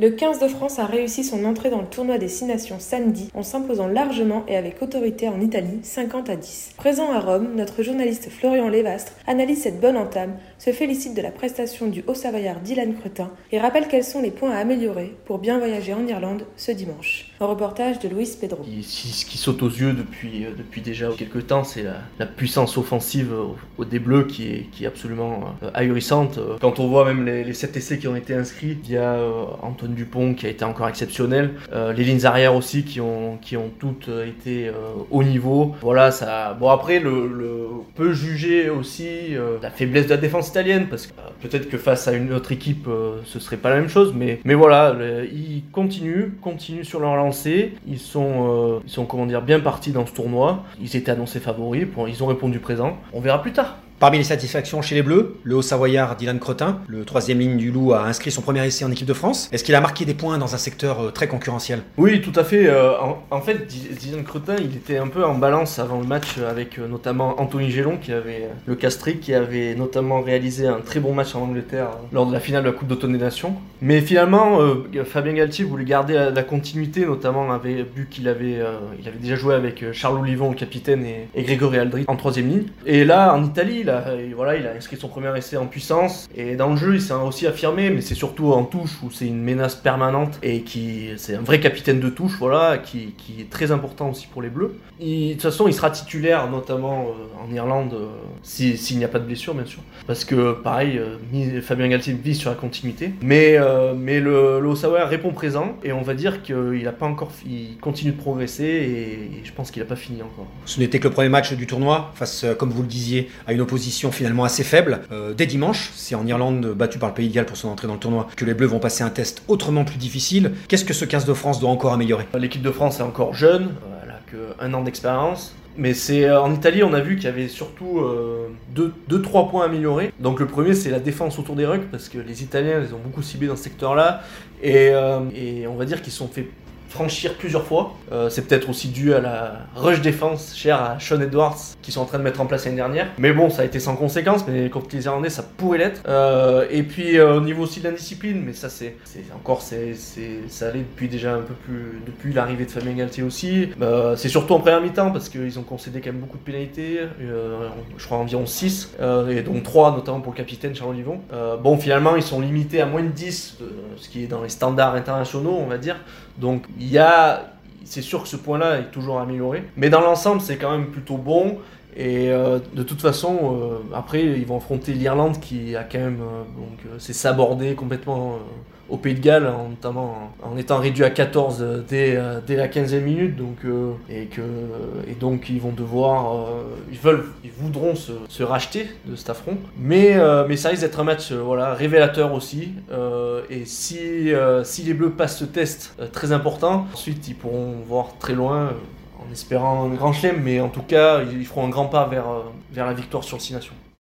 Le 15 de France a réussi son entrée dans le tournoi des Six Nations samedi en s'imposant largement et avec autorité en Italie 50 à 10. Présent à Rome, notre journaliste Florian Lévastre analyse cette bonne entame, se félicite de la prestation du haut-savoyard Dylan Cretin et rappelle quels sont les points à améliorer pour bien voyager en Irlande ce dimanche. Un reportage de Luis Pedro. Ce qui saute aux yeux depuis, euh, depuis déjà quelques temps, c'est la, puissance offensive au, des Bleus qui est, qui est absolument euh, ahurissante. Quand on voit même les, les 7 essais qui ont été inscrits, il y a euh, Anthony Dupont qui a été encore exceptionnel. Euh, les lignes arrière aussi qui ont, qui ont toutes été au niveau. Voilà, ça. Bon, après, le... on peut juger aussi la faiblesse de la défense italienne parce que peut-être que face à une autre équipe, ce serait pas la même chose. Mais, mais voilà, ils continuent, continuent sur leur lancée. Ils sont, ils sont comment dire, bien partis dans ce tournoi. Ils étaient annoncés favoris. Ils ont répondu présent. On verra plus tard. Parmi les satisfactions chez les Bleus, le Haut-Savoyard Dylan Crotin, le troisième ligne du Loup, a inscrit son premier essai en équipe de France. Est-ce qu'il a marqué des points dans un secteur euh, très concurrentiel? Oui, tout à fait. Euh, en, fait, Dylan Crotin, il était un peu en balance avant le match avec euh, notamment Anthony Gélon, qui avait le Castric, qui avait notamment réalisé un très bon match en Angleterre lors de la finale de la Coupe d'automne des Nations. Mais finalement, Fabien Galtier voulait garder la, continuité, notamment avait vu qu'il avait, il avait déjà joué avec Charles Olivon, le capitaine, et, et Grégory Aldrit en troisième ligne. Et là, en Italie, il a, voilà, il a inscrit son premier essai en puissance. Et dans le jeu, il s'est aussi affirmé, mais c'est surtout en touche où c'est une menace permanente et qui c'est un vrai capitaine de touche, voilà, qui, qui, est très important aussi pour les Bleus. de toute façon, il sera titulaire, notamment euh, en Irlande, euh, s'il n'y a pas de blessure, bien sûr. Parce que, pareil, euh, Fabien Galtier vise sur la continuité. Mais, mais le, le répond présent et on va dire qu'il a pas encore, il continue de progresser et, je pense qu'il n'a pas fini encore. Ce n'était que le premier match du tournoi face, comme vous le disiez, à une opposition finalement assez faible. Euh, dès dimanche, c'est en Irlande battu par le Pays de Galles pour son entrée dans le tournoi que les Bleus vont passer un test autrement plus difficile. Qu'est-ce que ce 15 de France doit encore améliorer? L'équipe de France est encore jeune, elle a que un an d'expérience. Mais c'est euh, en Italie, on a vu qu'il y avait surtout 2-3 euh, points améliorés. Donc le premier, c'est la défense autour des rucks, parce que les Italiens, ils ont beaucoup ciblé dans ce secteur-là. Et on va dire qu'ils sont fait franchir plusieurs fois. Euh, c'est peut-être aussi dû à la rush défense chère à Sean Edwards qui sont en train de mettre en place l'année dernière. Mais bon, ça a été sans conséquence, mais contre les Irlandais, ça pourrait l'être. Euh, et puis euh, au niveau aussi de la discipline, mais ça c'est encore c'est ça allait depuis déjà un peu plus depuis l'arrivée de Fabien Galtier aussi. c'est surtout en première mi-temps parce qu'ils ont concédé quand même beaucoup de pénalités, je crois environ 6, et donc 3 notamment pour le capitaine Charles Olivon. bon, finalement, ils sont limités à moins de 10, ce qui est dans les standards internationaux, on va dire. Donc il y a, c'est sûr que ce point-là est toujours amélioré, mais dans l'ensemble c'est quand même plutôt bon. Et euh, de toute façon, euh, après ils vont affronter l'Irlande qui a quand même euh, donc c'est sabordé complètement au Pays de Galles, notamment en, étant réduit à 14 euh, dès, dès la 15e minute. Donc, et, que, et donc ils vont devoir, ils, veulent, ils voudront se, se, racheter de cet affront. Mais, mais ça risque d'être un match voilà, révélateur aussi. et si, si les Bleus passent ce test très important, ensuite ils pourront voir très loin en espérant un grand chelem, mais en tout cas, ils feront un grand pas vers, vers la victoire sur le 6 Nations.